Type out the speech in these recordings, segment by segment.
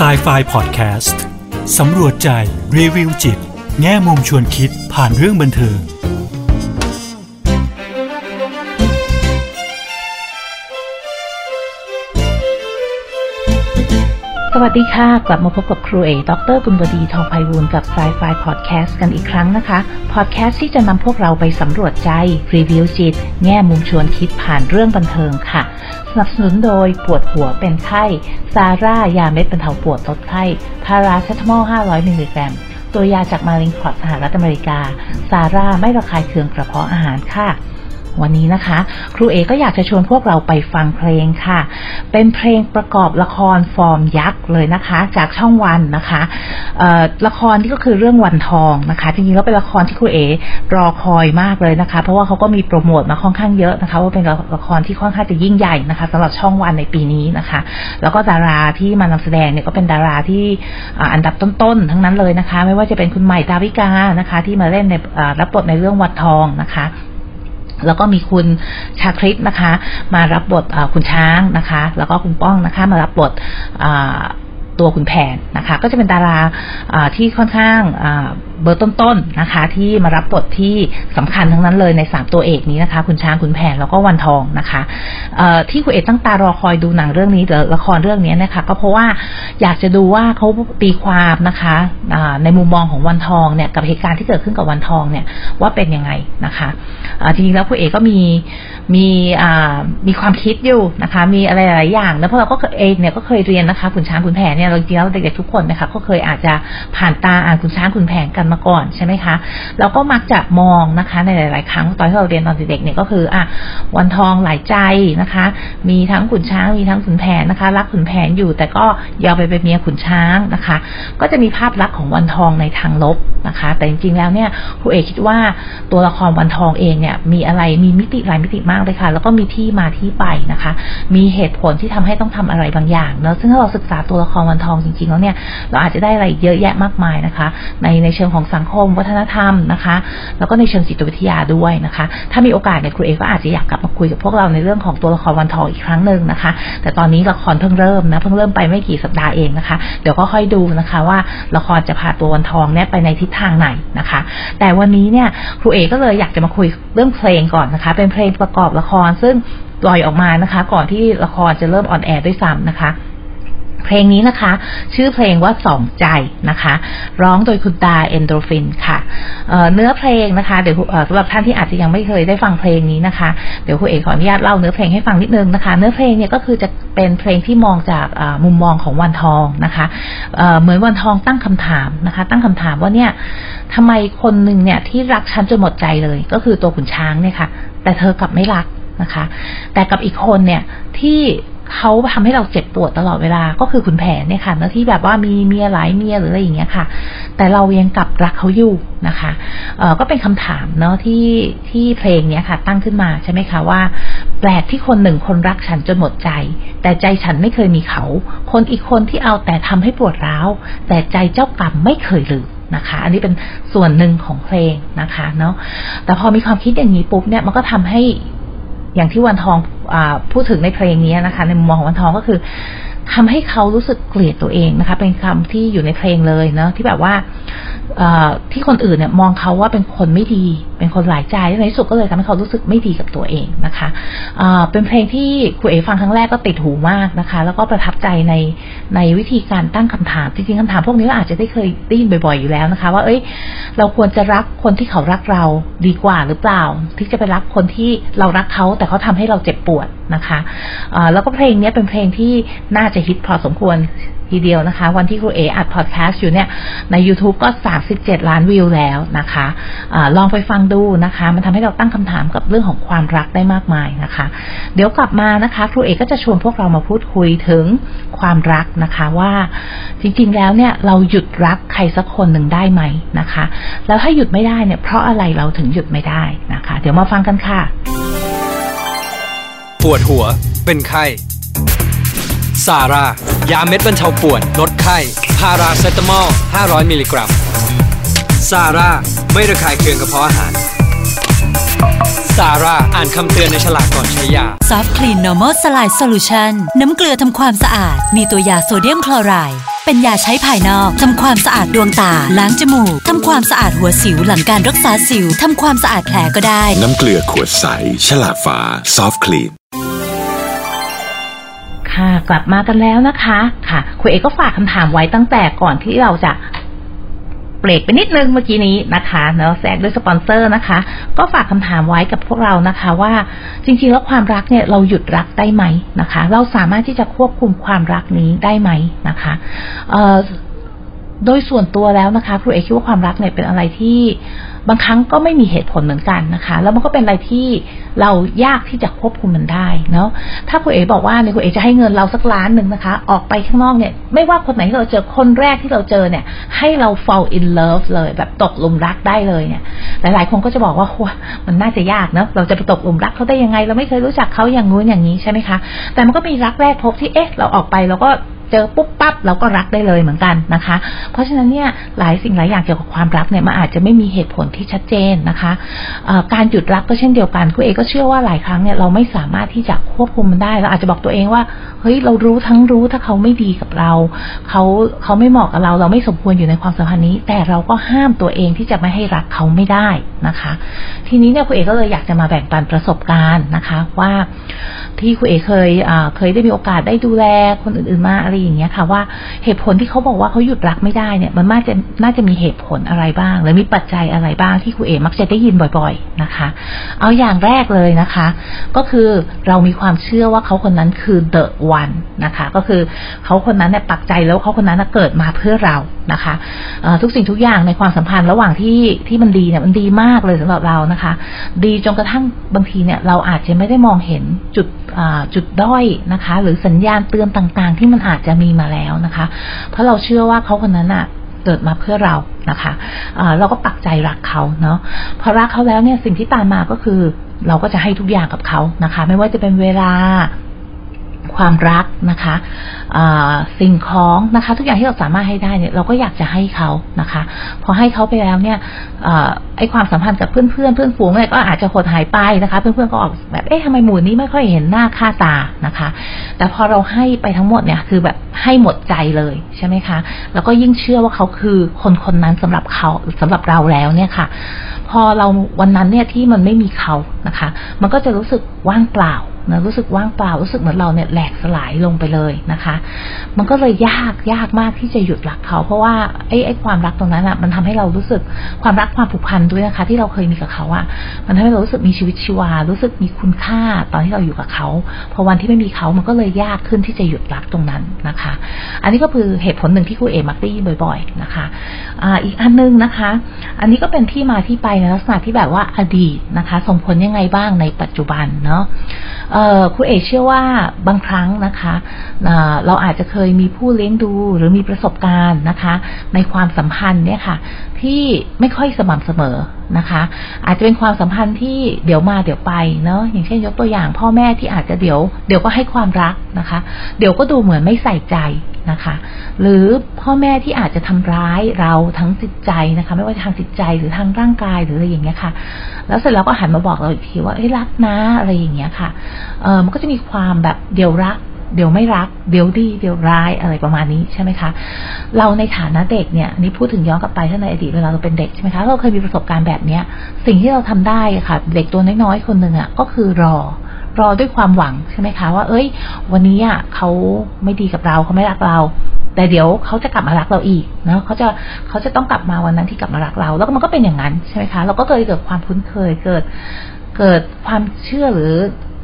s i ไฟพอดแคสต์สำรวจใจ รีวิวจิต แง่มุมชวนคิดผ่านเรื่องบันเทิง สวัสดีค่ะ กลับมาพบกับครูเอดรกุลบดีทองไพบูลกับ s ายไฟพอดแคสต์กันอีกครั้งนะคะ พอดแคสต์ที่จะนำพวกเราไปสำรวจใจ รีวิวจิต แง่มุมชวนคิดผ่านเรื่องบันเทิงค่ะ สนับสนุนโดยปวดหัวเป็นไข้ ซาร่า ยาเม็ดบรรเทาปวดลดไข้ พาราเซตามอล 500 มิลลิกรัม ตัวยาจาก Mallinckrodt สหรัฐอเมริกา ซาร่าไม่ระคายเคืองกระเพาะอาหารค่ะ วันนี้นะคะ ครูเอก็อยากจะชวนพวกเราไปฟังเพลงค่ะ เป็นเพลงประกอบละครฟอร์มยักษ์เลยนะคะ จากช่องวันนะคะละครที่ก็คือเรื่องวันทองนะคะจริงๆแล้วเป็นละครที่ครูเอรอคอยมากเลยนะคะ เพราะว่าเขาก็มีโปรโมทมาค่อนข้างเยอะนะคะ ว่าเป็นละครที่ค่อนข้างจะยิ่งใหญ่นะคะสำหรับช่องวันในปีนี้นะคะ แล้วก็ดาราที่มานำแสดงเนี่ยก็เป็นดาราที่อันดับต้นๆทั้งนั้นเลยนะคะ ไม่ว่าจะเป็นคุณใหม่ดาวิกานะคะ ที่มาเล่นในรับบทในเรื่องวันทองนะคะ แล้วก็มีคุณชาคริตนะคะ มารับบทคุณช้างนะคะ แล้วก็คุณป้องนะคะ มารับบท ตัวคุณแผนนะคะ ก็จะเป็นดาราที่ค่อนข้างเบอร์ต้นๆนะคะ ที่มารับบทที่สำคัญทั้งนั้นเลยในสามตัวเอกนี้นะคะ คุณช้างคุณแผนแล้วก็วันทองนะคะที่คุณเอกตั้งตารอคอยดูหนังเรื่องนี้หรือละครเรื่องนี้นะคะ ก็เพราะว่าอยากจะดูว่าเขาตีความนะคะในมุมมองของวันทองเนี่ยกับเหตุการณ์ที่เกิดขึ้นกับวันทองเนี่ยว่าเป็นยังไงนะคะจริงๆแล้วคุณเอกก็มีมีมีความคิดอยู่นะคะ มีอะไรหลายอย่างแล้วเพราะเราก็เองเนี่ยก็เคยเรียนนะคะคุณช้างคุณแผนเนี่ยเราจริงแล้วเด็กๆทุกคนนะคะก็เคยอาจจะผ่านตาอ่านคุณช้างคุณแผนกันมาก่อนใช่ไหมคะเราก็มักจะมองนะคะในหลาย ๆ ครั้งตอนที่เราเรียนตอนเด็กๆเนี่ยก็คืออะวันทองหลายใจนะคะ มีทั้งขุนช้างมีทั้งขุนแผนนะคะ รักขุนแผนอยู่แต่ก็ยอมไปเป็นเมียขุนช้างนะคะ ก็จะมีภาพลักษณ์ของวันทองในทางลบนะคะ แต่จริงๆแล้วเนี่ยครูเอกคิดว่าตัวละครวันทองเองเนี่ยมีอะไรมีมิติหลายมิติมากเลยค่ะ แล้วก็มีที่มาที่ไปนะคะ มีเหตุผลที่ทำให้ต้องทำอะไรบางอย่างเนาะซึ่งถ้าเราศึกษาตัวละครวันทองจริง ๆ แล้วเนี่ยเราอาจจะได้อะไรเยอะแยะมากมายนะคะ ในในเชิงของสังคม วัฒนธรรมนะคะ แล้วก็ในเชิงจิตวิทยาด้วยนะคะ ถ้ามีโอกาสเนี่ยครูเอก็อาจจะอยากกลับมาคุยกับพวกเราในเรื่องของตัวละครวันทองอีกครั้งหนึ่งนะคะ แต่ตอนนี้ละครเพิ่งเริ่มนะเพิ่งเริ่มไปไม่กี่สัปดาห์เองนะคะ เดี๋ยวก็ค่อยดูนะคะว่าละครจะพาตัววันทองเนี่ยไปในทิศทางไหนนะคะ แต่วันนี้เนี่ยครูเอก็เลยอยากจะมาคุยเรื่องเพลงก่อนนะคะ เป็นเพลงประกอบละครซึ่งปล่อยออกมานะคะ ก่อนที่ละครจะเริ่มออนแอร์ด้วยซ้ำนะคะ เพลงนี้นะคะ ชื่อเพลงว่าสองใจนะคะ ร้องโดยคุณตาเอนโดรฟินค่ะเเนื้อเพลงนะคะเดี๋ยวสำหรับท่านที่อาจจะยังไม่เคยได้ฟังเพลงนี้นะคะ เดี๋ยวคุณเอกขออนุญาตเล่าเนื้อเพลงให้ฟังนิดนึงนะคะ เนื้อเพลงเนี่ยก็คือจะเป็นเพลงที่มองจากมุมมองของวันทองนะคะเหมือนวันทองตั้งคำถามนะคะ ตั้งคำถามว่าเนี่ยทำไมคนหนึ่งเนี่ยที่รักฉันจนหมดใจเลย ก็คือตัวขุนช้างเนี่ยค่ะ แต่เธอกลับไม่รักนะคะ แต่กับอีกคนเนี่ยที่ เขาทำให้เราเจ็บปวดตลอดเวลา ก็คือคุณแผนเนี่ยค่ะแล้วที่แบบว่ามีเมียหลายเมียหรืออะไรอย่างเงี้ยค่ะ แต่เรายังกลับรักเขาอยู่นะคะเออก็เป็นคำถามเนาะที่ที่เพลงเนี้ยค่ะ ตั้งขึ้นมาใช่ไหมคะว่า แปลกที่คนหนึ่งคนรักฉันจนหมดใจ แต่ใจฉันไม่เคยมีเขา คนอีกคนที่เอาแต่ทำให้ปวดร้าวแต่ใจเจ้ากรรมไม่เคยลืมนะคะ อันนี้เป็นส่วนหนึ่งของเพลงนะคะเนาะแต่พอมีความคิดอย่างนี้ปุ๊บเนี่ยมันก็ทำให้อย่างที่วันทอง พูดถึงในเพลงนี้นะคะ ในมุมมองของวันทองก็คือทำให้เขารู้สึกเกลียดตัวเองนะคะ เป็นคำที่อยู่ในเพลงเลยเนาะที่แบบว่า ที่คนอื่นเนี่ยมองเขาว่าเป็นคนไม่ดี เป็นคนหลายใจในที่สุดก็เลยทำให้เขารู้สึกไม่ดีกับตัวเองนะคะเป็นเพลงที่ครูเอฟังครั้งแรกก็ติดหูมากนะคะ แล้วก็ประทับใจในในวิธีการตั้งคำถาม จริงๆคำถามพวกนี้ก็อาจจะได้เคยได้ยินบ่อยๆอยู่แล้วนะคะ ว่าเอ้ย เราควรจะรักคนที่เขารักเราดีกว่าหรือเปล่า ที่จะไปรักคนที่เรารักเขาแต่เขาทำให้เราเจ็บปวดนะคะแล้วก็เพลงนี้เป็นเพลงที่น่าจะฮิตพอสมควร ทีเดียวนะคะ วันที่ครูเออัดพอดแคสต์อยู่เนี่ยใน YouTube ก็ 37 ล้านวิวแล้วนะคะอะลองไปฟังดูนะคะ มันทำให้เราตั้งคำถามกับเรื่องของความรักได้มากมายนะคะ เดี๋ยวกลับมานะคะครูเอก็จะชวนพวกเรามาพูดคุยถึงความรักนะคะว่าจริงๆแล้วเนี่ยเราหยุดรักใครสักคนหนึ่งได้ไหมนะคะ แล้วถ้าหยุดไม่ได้เนี่ยเพราะอะไรเราถึงหยุดไม่ได้นะคะ เดี๋ยวมาฟังกันค่ะปวดหัวเป็นไข้ ซาร่ายาเม็ดบรรเทาปวดลดไข้ พาราเซตามอล 500 มิลลิกรัม ซาร่า ไม่ระคายเคืองกระเพาะอาหาร ซาร่า อ่านคำเตือนในฉลากก่อนใช้ยา Soft Clean normal saline solutionน้ำเกลือทำความสะอาด มีตัวยาโซเดียมคลอไรด์เป็นยาใช้ภายนอก ทำความสะอาดดวงตา ล้างจมูก ทำความสะอาดหัวสิวหลังการรักษาสิว ทำความสะอาดแผลก็ได้ น้ำเกลือขวดใส ฉลากฟ้า ซอฟต์คลีน ค่ะ กลับมากันแล้วนะคะ ค่ะคุณเอกก็ฝากคำถามไว้ตั้งแต่ก่อนที่เราจะเบรกไปนิดนึงเมื่อกี้นี้นะคะเนาะแทรกด้วยสปอนเซอร์นะคะ ก็ฝากคำถามไว้กับพวกเรานะคะ ว่าจริงๆแล้วความรักเนี่ยเราหยุดรักได้ไหมนะคะ เราสามารถที่จะควบคุมความรักนี้ได้ไหมนะคะเอ่อ โดยส่วนตัวแล้วนะคะครูเอกคิดว่าความรักเนี่ยเป็นอะไรที่บางครั้งก็ไม่มีเหตุผลเหมือนกันนะคะ แล้วมันก็เป็นอะไรที่เรายากที่จะควบคุมมันได้เนาะถ้าครูเอกบอกว่าเนี่ยครูเอกจะให้เงินเราสักล้านหนึ่งนะคะ ออกไปข้างนอกเนี่ย ไม่ว่าคนไหนที่เราเจอคนแรกที่เราเจอเนี่ย ให้เรา fall in love เลย แบบตกหลุมรักได้เลยเนี่ย หลาย ๆ คนก็จะบอกว่าโหมันน่าจะยากเนาะเราจะไปตกหลุมรักเขาได้ยังไง เราไม่เคยรู้จักเขาอย่างงู้นอย่างนี้ใช่ไหมคะแต่มันก็มีรักแรกพบที่เอ๊ะเราออกไปเราก็ เจอปุ๊บปั๊บเราก็รักได้เลยเหมือนกันนะคะ เพราะฉะนั้นเนี่ยหลายสิ่งหลายอย่างเกี่ยวกับความรักเนี่ยมันอาจจะไม่มีเหตุผลที่ชัดเจนนะคะะการหยุดรักก็เช่นเดียวกันคุณเอก็เชื่อว่าหลายครั้งเนี่ยเราไม่สามารถที่จะควบคุมมันได้เราอาจจะบอกตัวเองว่าเฮ้ยเรารู้ทั้งรู้ถ้าเขาไม่ดีกับเราเขาเขาไม่เหมาะกับเรา เราไม่สมควรอยู่ในความสัมพันธ์นี้ แต่เราก็ห้ามตัวเองที่จะไม่ให้รักเขาไม่ได้นะคะ ทีนี้เนี่ยคุณเอก็เลยอยากจะมาแบ่งปันประสบการณ์นะคะ ว่าที่คุณเอเคยเคยได้มีโอกาสได้ดูแลคนอื่นๆมาอะไรอย่างเงี้ยค่ะว่าเหตุผลที่เขาบอกว่าเขาหยุดรักไม่ได้เนี่ยมันน่าจะน่าจะมีเหตุผลอะไรบ้าง หรือมีปัจจัยอะไรบ้างที่ครูเอมักจะได้ยินบ่อย ๆนะคะ เอาอย่างแรกเลยนะคะ ก็คือเรามีความเชื่อว่าเขาคนนั้นคือ the one นะคะ ก็คือเขาคนนั้นเนี่ยปักใจแล้วเขาคนนั้นเกิดมาเพื่อเรานะคะทุกสิ่งทุกอย่างในความสัมพันธ์ระหว่างที่ที่มันดีเนี่ยมันดีมากเลยสำหรับเรานะคะ ดีจนกระทั่งบางทีเนี่ยเราอาจจะไม่ได้มองเห็นจุดจุดด้อยนะคะ หรือสัญญาณเตือนต่างๆ ที่มันอาจจะมีมาแล้วนะคะ เพราะเราเชื่อว่าเขาคนนั้นอะเกิดมาเพื่อเรานะคะะเราก็ปักใจรักเขาเนาะพอรักเขาแล้วเนี่ยสิ่งที่ตามมาก็คือ เราก็จะให้ทุกอย่างกับเขานะคะ ไม่ว่าจะเป็นเวลา ความรักนะคะสิ่งของนะคะทุกอย่างที่เราสามารถให้ได้เนี่ยเราก็อยากจะให้เขานะคะ พอให้เขาไปแล้วเนี่ยไอความสัมพันธ์กับเพื่อนเพื่อนเพื่อนฝูงเนี่ยก็อาจจะหดหายไปนะคะ เพื่อนเพื่อนก็ออกแบบเอ๊ะทำไมหมู่นี้ไม่ค่อยเห็นหน้าค่าตานะคะ แต่พอเราให้ไปทั้งหมดเนี่ยคือแบบให้หมดใจเลยใช่ไหมคะ แล้วก็ยิ่งเชื่อว่าเขาคือคนคนนั้นสำหรับเขาสำหรับเราแล้วเนี่ยค่ะ พอเราวันนั้นเนี่ยที่มันไม่มีเขานะคะ มันก็จะรู้สึกว่างเปล่านะรู้สึกว่างเปล่ารู้สึกเหมือนเราเนี่ยแหลกสลายลงไปเลยนะคะ มันก็เลยยากยากมากที่จะหยุดรักเขา เพราะว่าไอ้ไอ้ความรักตรงนั้นอะมันทำให้เรารู้สึกความรักความผูกพันด้วยนะคะ ที่เราเคยมีกับเขาอะมันทำให้เรารู้สึกมีชีวิตชีวา รู้สึกมีคุณค่าตอนที่เราอยู่กับเขาพอวันที่ไม่มีเขามันก็เลยยากขึ้นที่จะหยุดรักตรงนั้นนะคะอันนี้ก็คือเหตุผลหนึ่งที่ครูเอมักได้ยินบ่อย ๆนะคะออีกอันนึงนะคะ อันนี้ก็เป็นที่มาที่ไปในลักษณะที่แบบว่าอดีตนะคะ ส่งผลยังไงบ้างในปัจจุบันเนาะ ครูเอกเชื่อว่าบางครั้งนะคะเราอาจจะเคยมีผู้เลี้ยงดูหรือมีประสบการณ์นะคะ ในความสัมพันธ์เนี่ยค่ะ ที่ไม่ค่อยสม่ำเสมอนะคะ อาจจะเป็นความสัมพันธ์ที่เดี๋ยวมาเดี๋ยวไปเนาะอย่างเช่นยกตัวอย่างพ่อแม่ที่อาจจะเดี๋ยวเดี๋ยวก็ให้ความรักนะคะ เดี๋ยวก็ดูเหมือนไม่ใส่ใจ นะคะ หรือพ่อแม่ที่อาจจะทำร้ายเราทั้งจิตใจนะคะ ไม่ว่าทางจิตใจหรือทางร่างกายหรืออะไรอย่างเงี้ยค่ะ แล้วเสร็จแล้วก็หันมาบอกเราอีกทีว่าเอ้ยรักนะอะไรอย่างเงี้ยค่ะเออมันก็จะมีความแบบเดี๋ยวรักเดี๋ยวไม่รัก เดี๋ยวดี เดี๋ยวร้ายอะไรประมาณนี้ใช่ไหมคะ เราในฐานะเด็กเนี่ยนี่พูดถึงย้อนกลับไปถ้าในอดีตเวลาเราเป็นเด็กใช่ไหมคะเราเคยมีประสบการณ์แบบเนี้ย สิ่งที่เราทำได้ค่ะ เด็กตัวน้อยๆคนหนึ่งอะก็คือรอ รอด้วยความหวังใช่ไหมคะ ว่า เอ้ย วันนี้อะเขาไม่ดีกับเราเขาไม่รักเรา แต่เดี๋ยวเขาจะกลับมารักเราอีกเนาะเขาจะเขาจะต้องกลับมาวันนั้นที่กลับมารักเรา แล้วมันก็เป็นอย่างนั้นใช่ไหมคะเราก็เคยเกิดความคุ้นเคยเกิดเกิดความเชื่อหรือ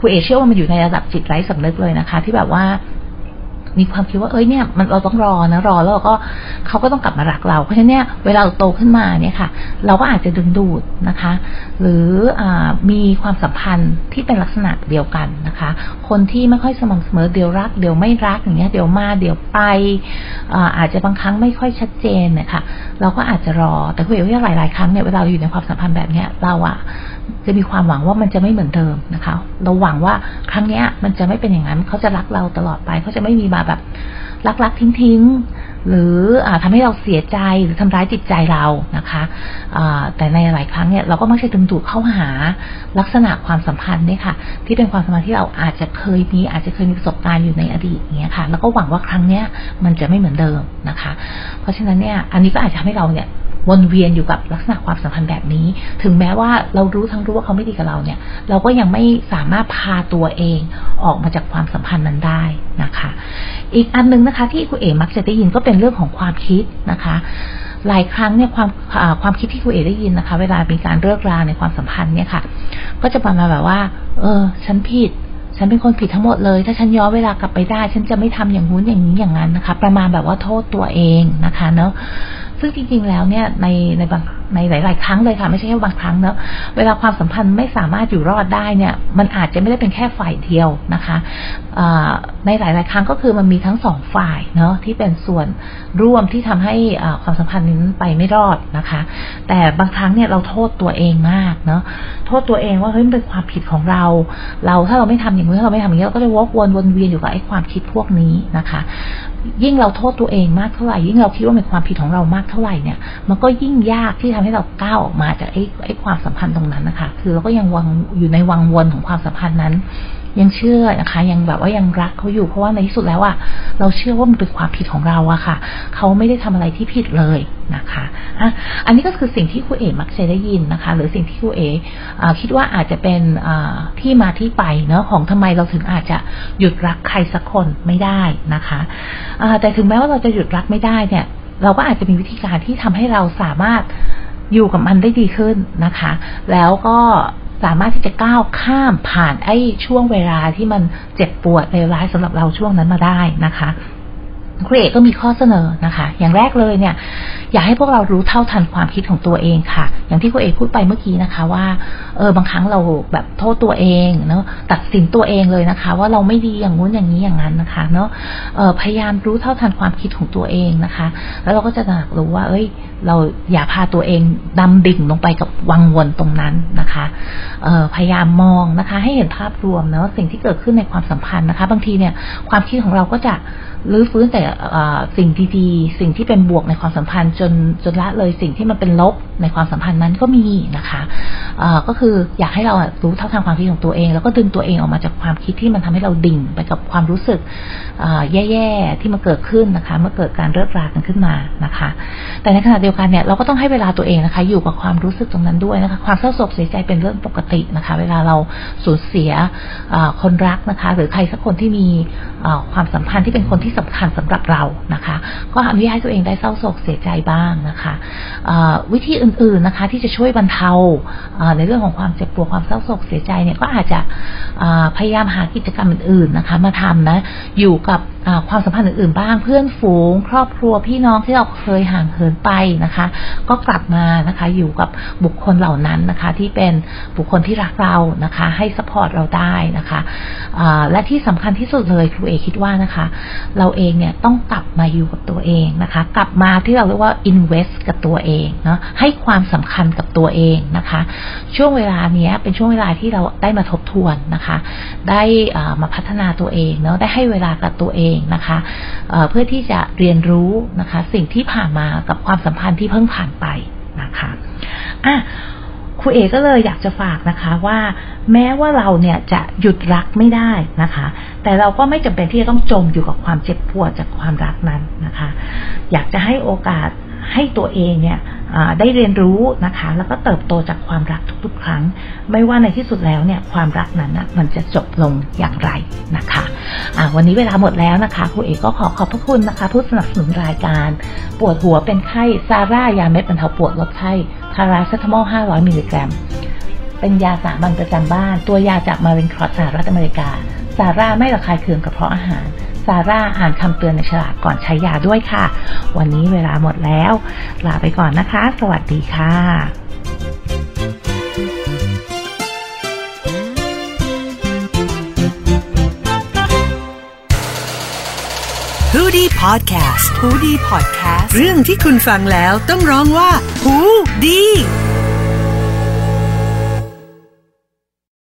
คุณเอเชื่อว่ามันอยู่ในระดับจิตไร้สำนึกเลยนะคะ ที่แบบว่า มีความคิดว่าเอ้ยเนี่ยมันเราต้องรอนะรอแล้วก็เขาก็ต้องกลับมารักเรา เพราะฉะนั้นเนี่ยเวลาเราโตขึ้นมาเนี่ยค่ะ เราก็อาจจะดึงดูดนะคะ หรืออมีความสัมพันธ์ที่เป็นลักษณะเดียวกันนะคะ คนที่ไม่ค่อยสม่ำเสมอเดี๋ยวรัก เดี๋ยวไม่รักอย่างเงี้ยเดี๋ยวมาเดี๋ยวไปอาจจะบางครั้งไม่ค่อยชัดเจนเนี่ยค่ะ เราก็อาจจะรอแต่คุยว่าหลาย ๆ ครั้งเนี่ยเวลาเราอยู่ในความสัมพันธ์แบบเนี้ยเราอะ จะมีความหวังว่ามันจะไม่เหมือนเดิมนะคะ เราหวังว่าครั้งเนี้ย มันจะไม่เป็นอย่างนั้นเขาจะรักเราตลอดไปเขาจะไม่มีมาแบบรักๆทิ้งๆหรืออทำให้เราเสียใจหรือทำร้ายจิตใจเรานะคะแต่ในหลายครั้งเนี่ยเราก็มักจะดึงดูดเข้าหาลักษณะความสัมพันธ์เนี่ยค่ะ ที่เป็นความสัมพันธ์ที่เราอาจจะเคยมีอาจจะเคยมีประสบการณ์อยู่ในอดีตเนี้ยค่ะ แล้วก็หวังว่าครั้งเนี้ยมันจะไม่เหมือนเดิมนะคะ เพราะฉะนั้นเนี่ยอันนี้ก็อาจจะทำให้เราเนี่ย วนเวียนอยู่กับลักษณะความสัมพันธ์แบบนี้ ถึงแม้ว่าเรารู้ทั้งรู้ว่าเขาไม่ดีกับเราเนี่ย เราก็ยังไม่สามารถพาตัวเองออกมาจากความสัมพันธ์นั้นได้นะคะ อีกอันนึงนะคะที่คุณเอ๋มักจะได้ยินก็เป็นเรื่องของความคิดนะคะหลายครั้งเนี่ยความความคิดที่คุณเอ๋ได้ยินนะคะ เวลามีการเลิกราในความสัมพันธ์เนี่ยค่ะ ก็จะประมาณแบบว่า เออ ฉันผิด ฉันเป็นคนผิดทั้งหมดเลย ถ้าฉันย้อนเวลากลับไปได้ ฉันจะไม่ทำอย่างนู้นอย่างนี้อย่างนั้นนะคะ ประมาณแบบว่าโทษตัวเองนะคะ เนาะ ซึ่งจริง ๆ แล้วเนี่ยในในบางในหลาย ๆ ครั้งเลยค่ะ ไม่ใช่แค่บางครั้งเนอะเวลาความสัมพันธ์ไม่สามารถอยู่รอดได้เนี่ย มันอาจจะไม่ได้เป็นแค่ฝ่ายเดียวนะคะในหลาย ๆ ครั้งก็คือมันมีทั้งสองฝ่ายเนาะที่เป็นส่วนร่วมที่ทำให้ความสัมพันธ์นั้นไปไม่รอดนะคะ แต่บางครั้งเนี่ยเราโทษตัวเองมากเนาะโทษตัวเองว่าเฮ้ยมันเป็นความผิดของเรา เราถ้าเราไม่ทำอย่างนี้ถ้าเราไม่ทำอย่างนี้เราก็จะวกวนวนเวียนอยู่กับไอ้ความคิดพวกนี้นะคะ ยิ่งเราโทษตัวเองมากเท่าไหร่ยิ่งเราคิดว่าเป็นความผิดของเรามากเท่าไหร่เนี่ย มันก็ยิ่งยากที่ทำให้เราก้าวออกมาจากไอ้ไอ้ความสัมพันธ์ตรงนั้นนะคะ คือเราก็ยังวังอยู่ในวังวนของความสัมพันธ์นั้น ยังเชื่อนะคะยังแบบว่ายังรักเขาอยู่เพราะว่าในที่สุดแล้วอะเราเชื่อว่ามันเป็นความผิดของเราอะค่ะ เขาไม่ได้ทำอะไรที่ผิดเลยนะคะอะอันนี้ก็คือสิ่งที่ครูเอ๋มักจะได้ยินนะคะ หรือสิ่งที่ครูเอ๋คิดว่าอาจจะเป็นที่มาที่ไปเนาะของทำไมเราถึงอาจจะหยุดรักใครสักคนไม่ได้นะคะแต่ถึงแม้ว่าเราจะหยุดรักไม่ได้เนี่ย เราก็อาจจะมีวิธีการที่ทำให้เราสามารถอยู่กับมันได้ดีขึ้นนะคะ แล้วก็ สามารถที่จะก้าวข้ามผ่านไอ้ช่วงเวลาที่มันเจ็บปวดเลวร้ายสำหรับเราช่วงนั้นมาได้นะคะ ครูเอกก็มีข้อเสนอนะคะ อย่างแรกเลยเนี่ย อยากให้พวกเรารู้เท่าทันความคิดของตัวเองค่ะ อย่างที่ครูเอกพูดไปเมื่อกี้นะคะ ว่าเออบางครั้งเราแบบโทษตัวเองเนาะตัดสินตัวเองเลยนะคะ ว่าเราไม่ดีอย่างงู้นอย่างนี้อย่างนั้นนะคะเนาะเออพยายามรู้เท่าทันความคิดของตัวเองนะคะ แล้วเราก็จะหนักรู้ว่า เอ้ย เราอย่าพาตัวเองดำดิ่งลงไปกับวังวนตรงนั้นนะคะเออพยายามมองนะคะ ให้เห็นภาพรวมนะว่าสิ่งที่เกิดขึ้นในความสัมพันธ์นะคะ บางทีเนี่ยความคิดของเราก็จะรื้อฟื้นแต่สิ่งดีๆ สิ่งที่เป็นบวกในความสัมพันธ์จนจนละเลยสิ่งที่มันเป็นลบในความสัมพันธ์นั้นก็มีนะคะ ก็คืออยากให้เรารู้เท่าทันความคิดของตัวเอง แล้วก็ดึงตัวเองออกมาจากความคิดที่มันทำให้เราดิ่งไปกับความรู้สึกแย่ๆที่มาเกิดขึ้นนะคะ เมื่อเกิดการเลิกรากันขึ้นมานะคะ แต่ในขณะเดียวกันเนี่ยเราก็ต้องให้เวลาตัวเองนะคะ อยู่กับความรู้สึกตรงนั้นด้วยนะคะ ความเศร้าโศกเสียใจเป็นเรื่องปกตินะคะ เวลาเราสูญเสียคนรักนะคะ หรือใครสักคนที่มีความสัมพันธ์ที่เป็นคนที่สำคัญสำหรับเรานะคะ ก็อนุญาตให้ตัวเองได้เศร้าโศกเสียใจบ้างนะคะวิธีอื่นๆนะคะ ที่จะช่วยบรรเทาในเรื่องของความเจ็บปวดความเศร้าโศกเสียใจเนี่ยก็อาจจะพยายามหากิจกรรมอื่นๆนะคะ มาทำนะอยู่กับความสัมพันธ์อื่นๆบ้างเพื่อนฝูง ครอบครัวพี่น้องที่เราเคยห่างเหินไปนะคะ ก็กลับมานะคะอยู่กับบุคคลเหล่านั้นนะคะ ที่เป็นบุคคลที่รักเรานะคะ ให้สปอร์ตเราได้นะคะและที่สำคัญที่สุดเลยครูเอคิดว่านะคะ เราเองเนี่ยต้องกลับมาอยู่กับตัวเองนะคะ กลับมาที่เราเรียกว่า invest กับตัวเองเนาะให้ความสำคัญกับตัวเองนะคะช่วงเวลาเนี้ยเป็นช่วงเวลาที่เราได้มาทบทวนนะคะ ได้มาพัฒนาตัวเองเนาะได้ให้เวลากับตัวเองนะคะเพื่อที่จะเรียนรู้นะคะ สิ่งที่ผ่านมากับความสัมพันธ์ที่เพิ่งผ่านไปนะคะอะครูเอก็เลยอยากจะฝากนะคะว่าแม้ว่าเราเนี่ยจะหยุดรักไม่ได้นะคะ แต่เราก็ไม่จำเป็นที่จะต้องจมอยู่กับความเจ็บปวดจากความรักนั้นนะคะ อยากจะให้โอกาสให้ตัวเองเนี่ย ได้เรียนรู้นะคะ แล้วก็เติบโตจากความรักทุกๆ ครั้ง ไม่ว่าในที่สุดแล้วเนี่ยความรักนั้นนะมันจะจบลงอย่างไรนะคะะวันนี้เวลาหมดแล้วนะคะครูเอกก็ขอขอบพระคุณนะคะ ผู้สนับสนุนรายการ ปวดหัวเป็นไข้ซาร่ายาเม็ดบรรเทาปวดลดไข้ทาราเซตามอล 500 มิลลิกรัม เป็นยาสามัญประจำบ้าน ตัวยาจากมารินครอสสหรัฐอเมริกาซาร่าไม่ระคายเคืองกระเพาะอาหาร ซาร่าอ่านคำเตือนในฉลากก่อนใช้ยาด้วยค่ะ วันนี้เวลาหมดแล้ว ลาไปก่อนนะคะ สวัสดีค่ะหูดี้พอดแคสต์ฮูดี้พอดแคสต์เรื่องที่คุณฟังแล้วต้องร้องว่าหูดี